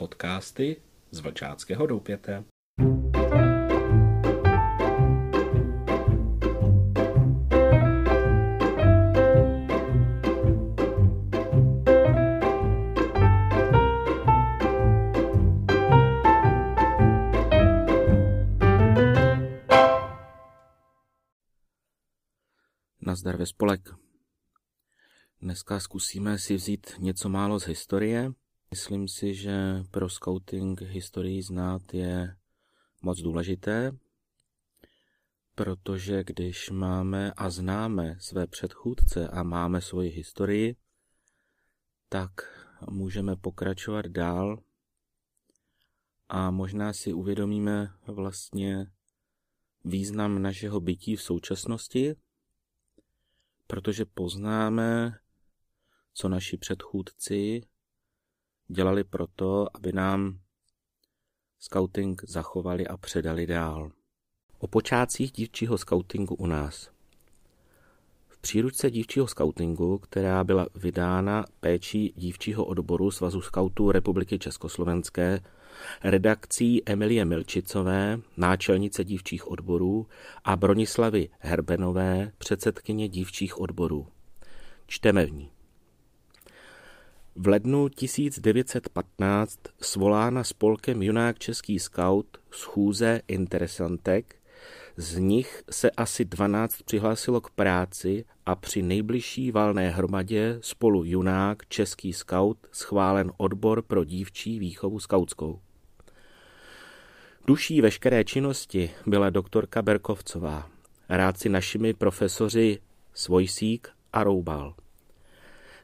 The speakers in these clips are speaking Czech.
podcasty z Vlčáckého doupěte. Nazdar ve spolek. Dneska zkusíme si vzít něco málo z historie. Myslím si, že pro scouting historii znát je moc důležité, protože když máme a známe své předchůdce a máme svoji historii, tak můžeme pokračovat dál a možná si uvědomíme vlastně význam našeho bytí v současnosti, protože poznáme, co naši předchůdci dělali proto, aby nám scouting zachovali a předali dál. O počátcích dívčího scoutingu u nás. V příručce dívčího scoutingu, která byla vydána péčí dívčího odboru Svazu skautů Republiky Československé, redakcí Emilie Milčicové, náčelnice dívčích odborů, a Bronislavy Herbenové, předsedkyně dívčích odborů. Čteme v ní. V lednu 1915 svolána spolkem Junák Český scout schůze interesantek, z nich se asi 12 přihlásilo k práci a při nejbližší valné hromadě spolu Junák Český scout schválen odbor pro dívčí výchovu skautskou. Duší veškeré činnosti byla doktorka Berkovcová, rád si našimi profesoři Svojsík a Roubal.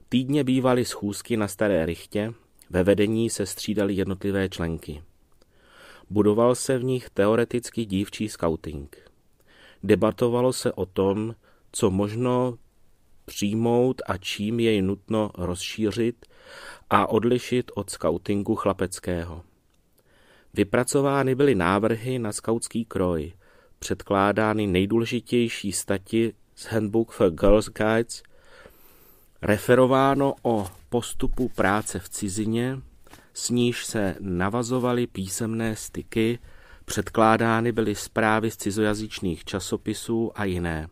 Týdně bývaly schůzky na Staré rychtě, ve vedení se střídali jednotlivé členky. Budoval se v nich teoretický dívčí scouting. Debatovalo se o tom, co možno přijmout a čím jej nutno rozšířit a odlišit od scoutingu chlapeckého. Vypracovány byly návrhy na skautský kroj, předkládány nejdůležitější stati z Handbook for Girls Guides – referováno o postupu práce v cizině, s níž se navazovaly písemné styky, předkládány byly zprávy z cizojazyčných časopisů a jiné.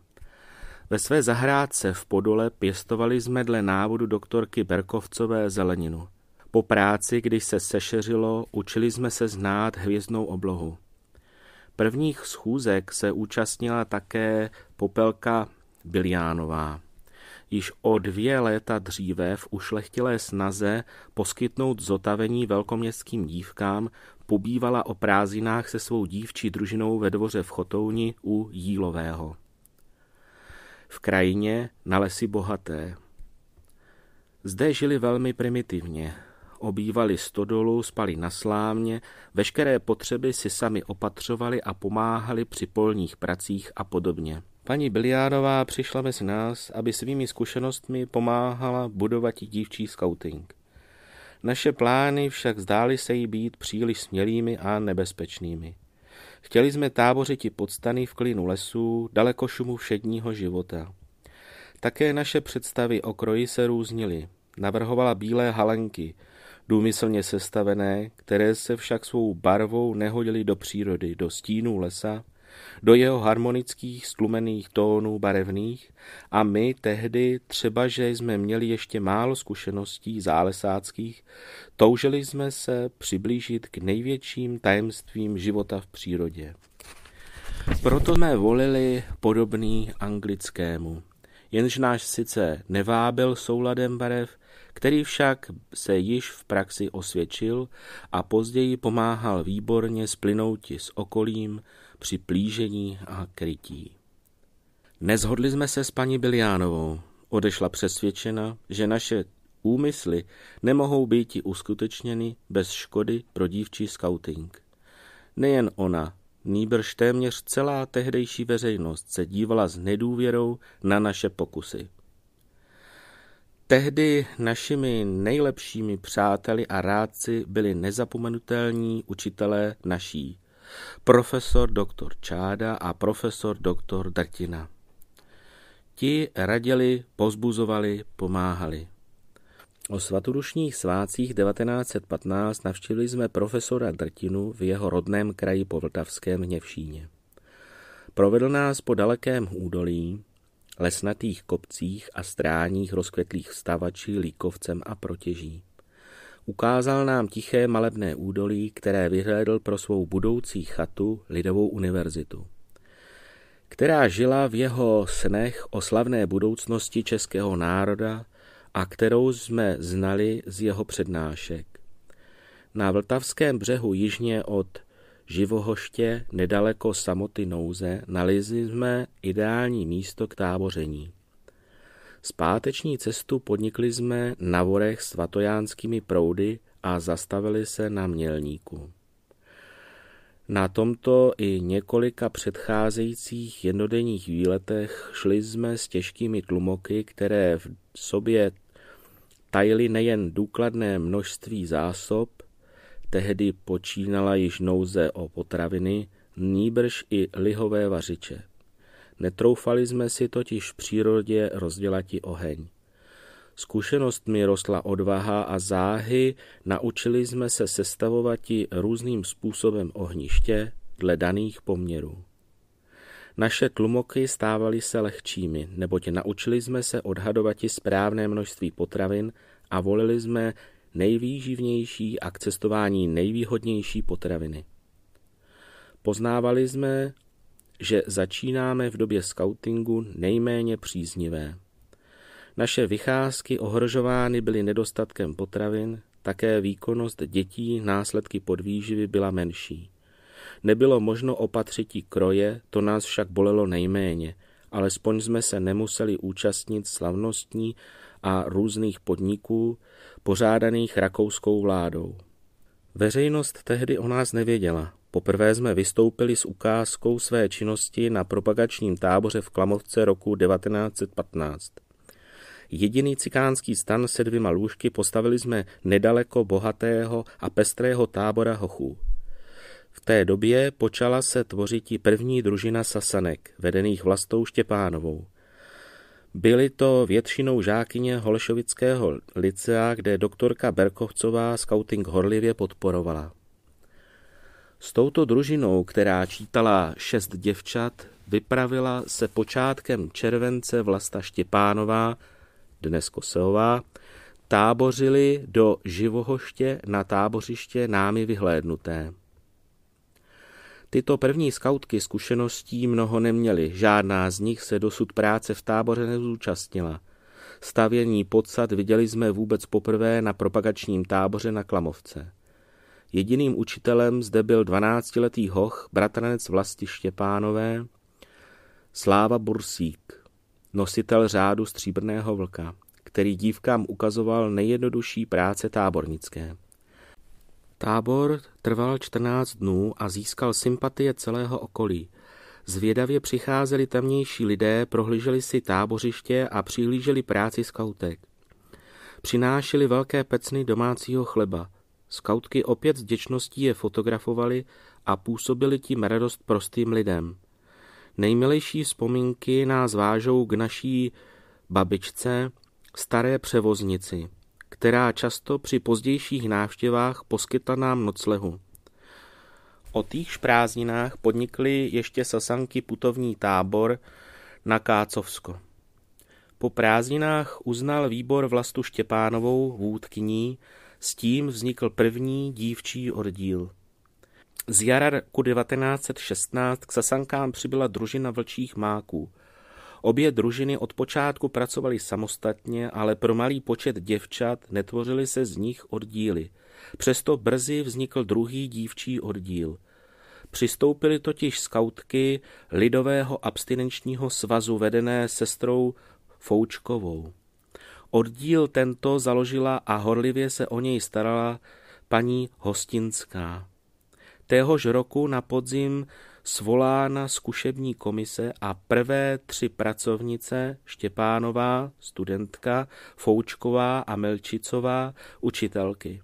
Ve své zahrádce v Podole pěstovali jsme dle návodu doktorky Berkovcové zeleninu. Po práci, když se sešeřilo, učili jsme se znát hvězdnou oblohu. Prvních schůzek se účastnila také Popelka Biliánová již o dvě léta dříve v ušlechtilé snaze poskytnout zotavení velkoměstským dívkám pobývala o prázdninách se svou dívčí družinou ve dvoře v Chotouni u Jílového. V krajině na lesy bohaté. Zde žili velmi primitivně. Obývali stodolu, spali na slámě, veškeré potřeby si sami opatřovali a pomáhali při polních pracích a podobně. Paní Biliárová přišla mezi nás, aby svými zkušenostmi pomáhala budovat dívčí scouting. Naše plány však zdály se jí být příliš smělými a nebezpečnými. Chtěli jsme tábořit i podstany v klinu lesů, daleko šumu všedního života. Také naše představy o kroji se různily. Navrhovala bílé halenky, důmyslně sestavené, které se však svou barvou nehodily do přírody, do stínů lesa, do jeho harmonických stlumených tónů barevných a my tehdy, třeba že jsme měli ještě málo zkušeností zálesáckých, toužili jsme se přiblížit k největším tajemstvím života v přírodě. Proto jsme volili podobný anglickému, jenž náš sice nevábil souladem barev, který však se již v praxi osvědčil a později pomáhal výborně splynouti s okolím při plížení a krytí. Nezhodli jsme se s paní Biliánovou. Odešla přesvědčena, že naše úmysly nemohou být uskutečněny bez škody pro dívčí scouting. Nejen ona, nýbrž téměř celá tehdejší veřejnost se dívala s nedůvěrou na naše pokusy. Tehdy našimi nejlepšími přáteli a rádci byli nezapomenutelní učitelé naší, profesor doktor Čáda a profesor doktor Drtina. Ti radili, pozbuzovali, pomáhali. O svatodušních svácích 1915 navštívili jsme profesora Drtinu v jeho rodném kraji po Vltavském Hněvšíně. Provedl nás po dalekém údolí, lesnatých kopcích a stráních rozkvetlých stavačí, líkovcem a protěží. Ukázal nám tiché malebné údolí, které vyhlédl pro svou budoucí chatu Lidovou univerzitu, která žila v jeho snech o slavné budoucnosti českého národa a kterou jsme znali z jeho přednášek. Na Vltavském břehu jižně od Živohoště, nedaleko samoty nouze, nalezli jsme ideální místo k táboření. Zpáteční cestu podnikli jsme na vorech svatojánskými proudy a zastavili se na mělníku. Na tomto i několika předcházejících jednodenních výletech šli jsme s těžkými tlumoky, které v sobě tajily nejen důkladné množství zásob, tehdy počínala již nouze o potraviny, nýbrž i lihové vařiče. Netroufali jsme si totiž v přírodě rozdělati oheň. Zkušenost mi rostla odvaha a záhy, naučili jsme se sestavovati různým způsobem ohniště dle daných poměrů. Naše tlumoky stávaly se lehčími, neboť naučili jsme se odhadovati správné množství potravin a volili jsme nejvýživnější a k cestování nejvýhodnější potraviny. Poznávali jsme, že začínáme v době skautingu nejméně příznivé. Naše vycházky ohrožovány byly nedostatkem potravin, také výkonnost dětí následky podvýživy byla menší. Nebylo možno opatřití kroje, to nás však bolelo nejméně, alespoň jsme se nemuseli účastnit slavnostní a různých podniků, pořádaných rakouskou vládou. Veřejnost tehdy o nás nevěděla. Poprvé jsme vystoupili s ukázkou své činnosti na propagačním táboře v Klamovce roku 1915. Jediný cikánský stan se dvěma lůžky postavili jsme nedaleko bohatého a pestrého tábora hochů. V té době počala se tvořit první družina sasanek, vedených vlastou Štěpánovou. Byly to většinou žákyně Holešovického licea, kde doktorka Berkovcová skauting horlivě podporovala. S touto družinou, která čítala šest děvčat, vypravila se počátkem července Vlasta Štěpánová, dnes Koseová, tábořili do Živohoště na tábořiště námi vyhlédnuté. Tyto první skautky zkušeností mnoho neměly, žádná z nich se dosud práce v táboře nezúčastnila. Stavění podsad viděli jsme vůbec poprvé na propagačním táboře na Klamovce. Jediným učitelem zde byl dvanáctiletý hoch, bratranec vlasti Štěpánové, Sláva Bursík, nositel řádu stříbrného vlka, který dívkám ukazoval nejjednodušší práce tábornické. Tábor trval 14 dnů a získal sympatie celého okolí. Zvědavě přicházeli tamnější lidé, prohlíželi si tábořiště a přihlíželi práci skautek. Přinášeli velké pecny domácího chleba. Skautky opět s děčností je fotografovali a působili tím radost prostým lidem. Nejmilejší vzpomínky nás vážou k naší babičce, staré převoznici která často při pozdějších návštěvách poskytla nám noclehu. O týchž prázdninách podnikli ještě sasanky putovní tábor na Kácovsko. Po prázdninách uznal výbor Vlastu Štěpánovou vůdkyní, s tím vznikl první dívčí oddíl. Z jara roku 1916 k sasankám přibyla družina vlčích máků – Obě družiny od počátku pracovaly samostatně, ale pro malý počet děvčat netvořily se z nich oddíly. Přesto brzy vznikl druhý dívčí oddíl. Přistoupily totiž skautky Lidového abstinenčního svazu vedené sestrou Foučkovou. Oddíl tento založila a horlivě se o něj starala paní Hostinská. Téhož roku na podzim svolána zkušební komise a prvé tři pracovnice Štěpánová, studentka, Foučková a Melčicová, učitelky.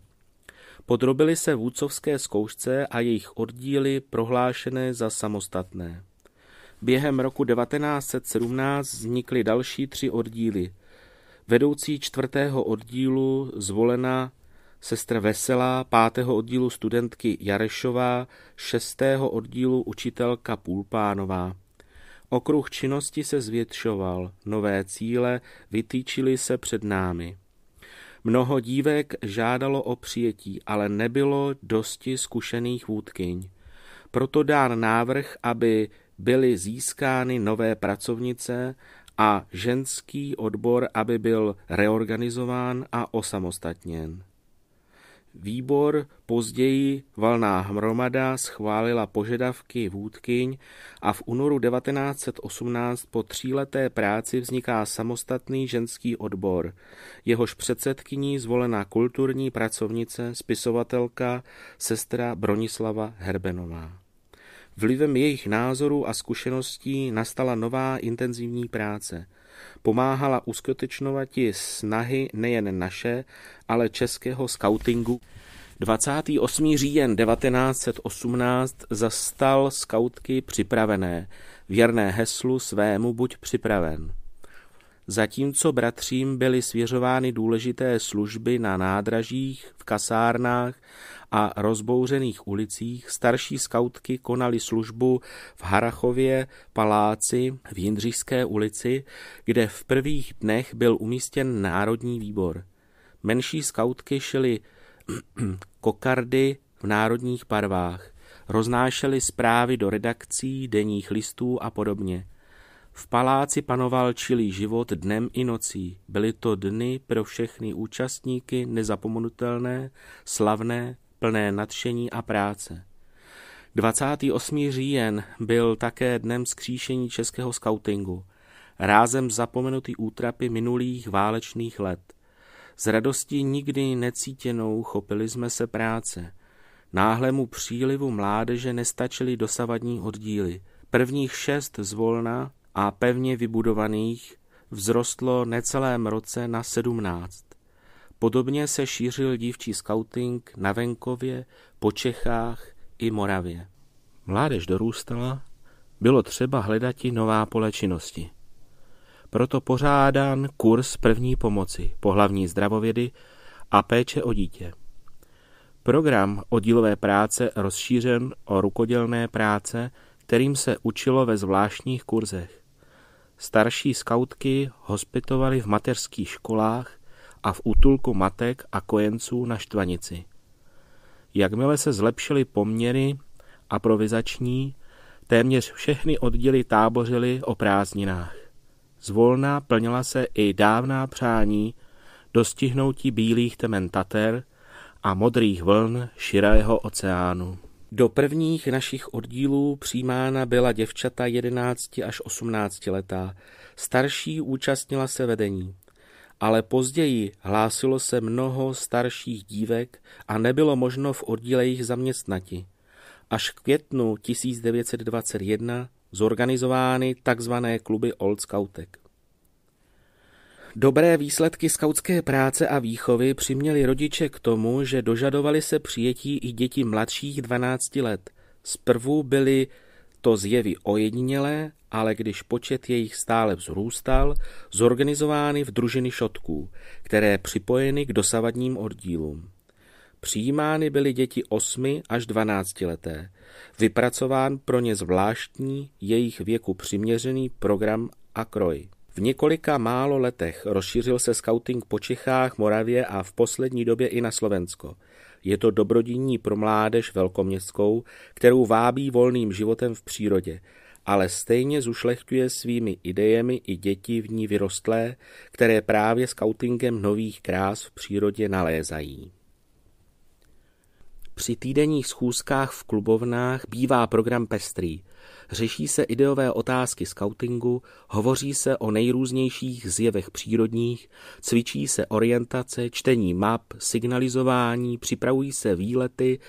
Podrobili se vůcovské zkoušce a jejich oddíly prohlášené za samostatné. Během roku 1917 vznikly další tři oddíly. Vedoucí čtvrtého oddílu zvolena sestra Veselá, pátého oddílu studentky Jarešová, šestého oddílu učitelka Půlpánová. Okruh činnosti se zvětšoval, nové cíle vytýčily se před námi. Mnoho dívek žádalo o přijetí, ale nebylo dosti zkušených vůdkyň. Proto dán návrh, aby byly získány nové pracovnice a ženský odbor, aby byl reorganizován a osamostatněn. Výbor později valná hromada schválila požadavky vůdkyň a v únoru 1918 po tříleté práci vzniká samostatný ženský odbor. Jehož předsedkyní zvolená kulturní pracovnice, spisovatelka, sestra Bronislava Herbenová. Vlivem jejich názorů a zkušeností nastala nová intenzivní práce. Pomáhala uskutečnovat snahy nejen naše, ale českého skautingu. 28. říjen 1918 zastal skautky připravené, věrné heslu svému buď připraven. Zatímco bratřím byly svěřovány důležité služby na nádražích, v kasárnách a rozbouřených ulicích, starší skautky konaly službu v Harachově paláci v Jindřišské ulici, kde v prvních dnech byl umístěn Národní výbor. Menší skautky šily kokardy v národních barvách, roznášely zprávy do redakcí, denních listů a podobně. V paláci panoval čilý život dnem i nocí. Byly to dny pro všechny účastníky nezapomenutelné, slavné, plné nadšení a práce. 28. říjen byl také dnem skříšení českého skautingu, rázem zapomenutý útrapy minulých válečných let. Z radosti nikdy necítěnou chopili jsme se práce. Náhlému přílivu mládeže nestačily dosavadní oddíly. Prvních šest zvolna a pevně vybudovaných vzrostlo necelém roce na sedmnáct. Podobně se šířil dívčí skauting na venkově, po Čechách i Moravě. Mládež dorůstala, bylo třeba hledat i nová pole činnosti. Proto pořádán kurz první pomoci, pohlavní zdravovědy a péče o dítě. Program oddílové práce rozšířen o rukodělné práce, kterým se učilo ve zvláštních kurzech. Starší skautky hospitovali v mateřských školách a v útulku matek a kojenců na Štvanici. Jakmile se zlepšily poměry a provizační, téměř všechny oddíly tábořily o prázdninách. Zvolná plnila se i dávná přání dostihnoutí bílých temen Tater a modrých vln širého oceánu. Do prvních našich oddílů přijímána byla děvčata 11 až 18 letá. Starší účastnila se vedení. Ale později hlásilo se mnoho starších dívek a nebylo možno v oddíle jich zaměstnati. Až v květnu 1921 zorganizovány tzv. kluby Old Scoutek. Dobré výsledky skautské práce a výchovy přiměly rodiče k tomu, že dožadovali se přijetí i děti mladších 12 let. Zprvu byly to zjevy ojedinělé, ale když počet jejich stále vzrůstal, zorganizovány v družiny šotků, které připojeny k dosavadním oddílům. Přijímány byly děti 8 až 12 leté. Vypracován pro ně zvláštní, jejich věku přiměřený program a kroj. V několika málo letech rozšířil se scouting po Čechách, Moravě a v poslední době i na Slovensko. Je to dobrodinní pro mládež velkoměstskou, kterou vábí volným životem v přírodě, ale stejně zušlechtuje svými idejemi i děti v ní vyrostlé, které právě scoutingem nových krás v přírodě nalézají. Při týdenních schůzkách v klubovnách bývá program pestrý. Řeší se ideové otázky skautingu, hovoří se o nejrůznějších zjevech přírodních, cvičí se orientace, čtení map, signalizování, připravují se výlety,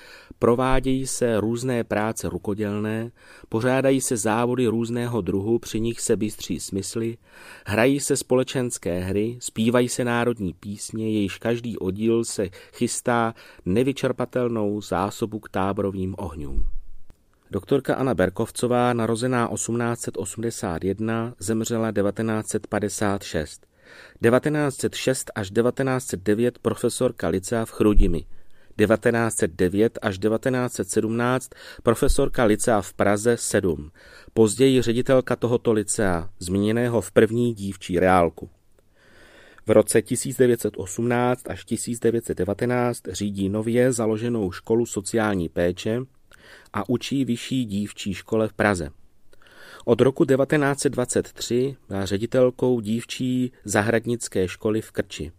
provádějí se různé práce rukodělné, pořádají se závody různého druhu, při nich se bystří smysly, hrají se společenské hry, zpívají se národní písně, jejíž každý oddíl se chystá nevyčerpatelnou zásobu k táborovým ohňům. Doktorka Anna Berkovcová, narozená 1881, zemřela 1956. 1906 až 1909 profesorka licea v Chrudimi, 1909 až 1917 profesorka licea v Praze 7, později ředitelka tohoto licea, zmíněného v první dívčí reálku. V roce 1918 až 1919 řídí nově založenou školu sociální péče a učí vyšší dívčí škole v Praze. Od roku 1923 byla ředitelkou dívčí zahradnické školy v Krči.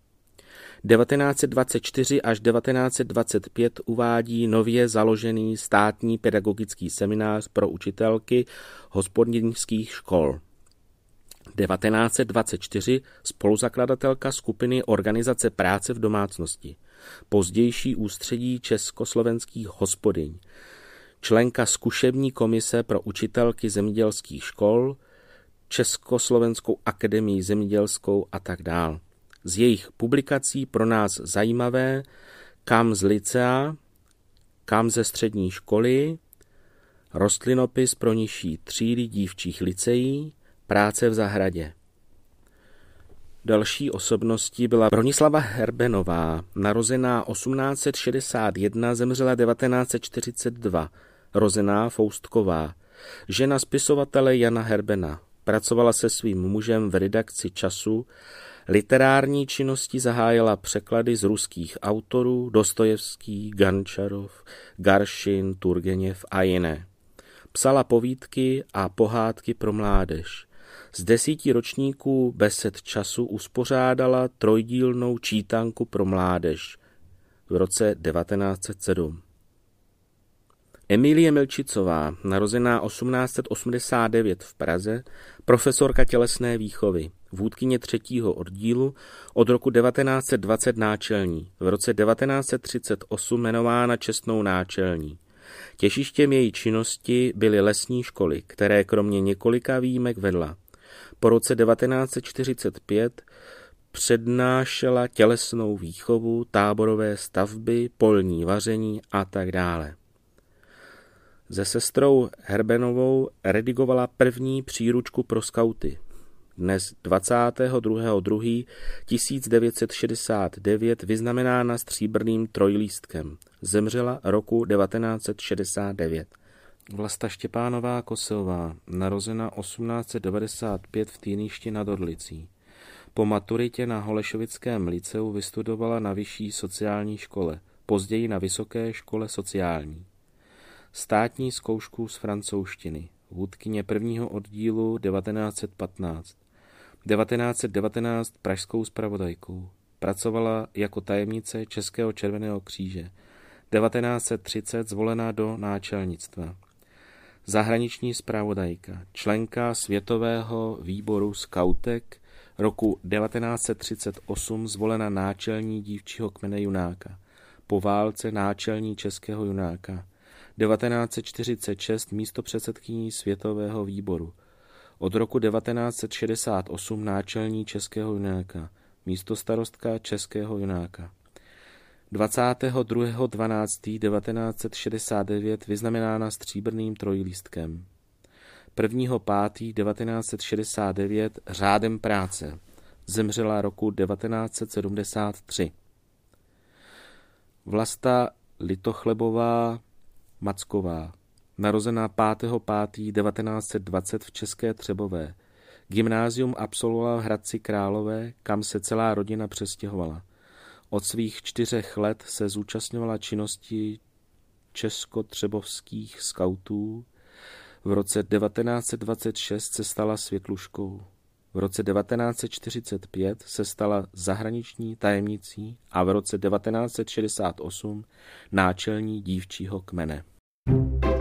1924 až 1925 uvádí nově založený státní pedagogický seminář pro učitelky hospodinských škol. 1924 spoluzakladatelka skupiny Organizace práce v domácnosti, pozdější ústředí československých hospodyň, členka zkušební komise pro učitelky zemědělských škol, Československou akademii zemědělskou a tak dál. Z jejich publikací pro nás zajímavé kam z licea, kam ze střední školy, rostlinopis pro nižší třídy dívčích liceí, práce v zahradě. Další osobností byla Bronislava Herbenová, narozená 1861, zemřela 1942, rozená Foustková, žena spisovatele Jana Herbena. Pracovala se svým mužem v redakci času, literární činnosti zahájila překlady z ruských autorů Dostojevský, Gančarov, Garšin, Turgeněv a jiné. Psala povídky a pohádky pro mládež. Z desíti ročníků Besed času uspořádala trojdílnou čítanku pro mládež v roce 1907. Emilie Milčicová, narozená 1889 v Praze, profesorka tělesné výchovy, vůdkyně třetího oddílu, od roku 1920 náčelní, v roce 1938 jmenována čestnou náčelní. Těžištěm její činnosti byly lesní školy, které kromě několika výjimek vedla. Po roce 1945 přednášela tělesnou výchovu, táborové stavby, polní vaření a tak dále. Se sestrou Herbenovou redigovala první příručku pro skauty. Dnes 22.2.1969 vyznamenána stříbrným trojlístkem. Zemřela roku 1969. Vlasta Štěpánová Koselová, narozena 1895 v Týništi nad Orlicí. Po maturitě na Holešovickém liceu vystudovala na vyšší sociální škole, později na Vysoké škole sociální. Státní zkoušku z francouzštiny, vůdkyně prvního oddílu 1915. 1919 pražskou spravodajkou. Pracovala jako tajemnice Českého červeného kříže. 1930 zvolená do náčelnictva zahraniční zpravodajka, členka Světového výboru skautek, roku 1938 zvolena náčelní dívčího kmene Junáka, po válce náčelní českého Junáka, 1946 místo předsedkyní Světového výboru, od roku 1968 náčelní českého Junáka, místo starostka českého Junáka. 22.12.1969 vyznamenána stříbrným trojlístkem. 1.5.1969 řádem práce. Zemřela roku 1973. Vlasta Litochlebová Macková, narozená 5.5.1920 v České Třebové. Gymnázium absolvovala v Hradci Králové, kam se celá rodina přestěhovala. Od svých čtyřech let se zúčastňovala činnosti česko-třebovských skautů. V roce 1926 se stala světluškou. V roce 1945 se stala zahraniční tajemnicí a v roce 1968 náčelní dívčího kmene. thank you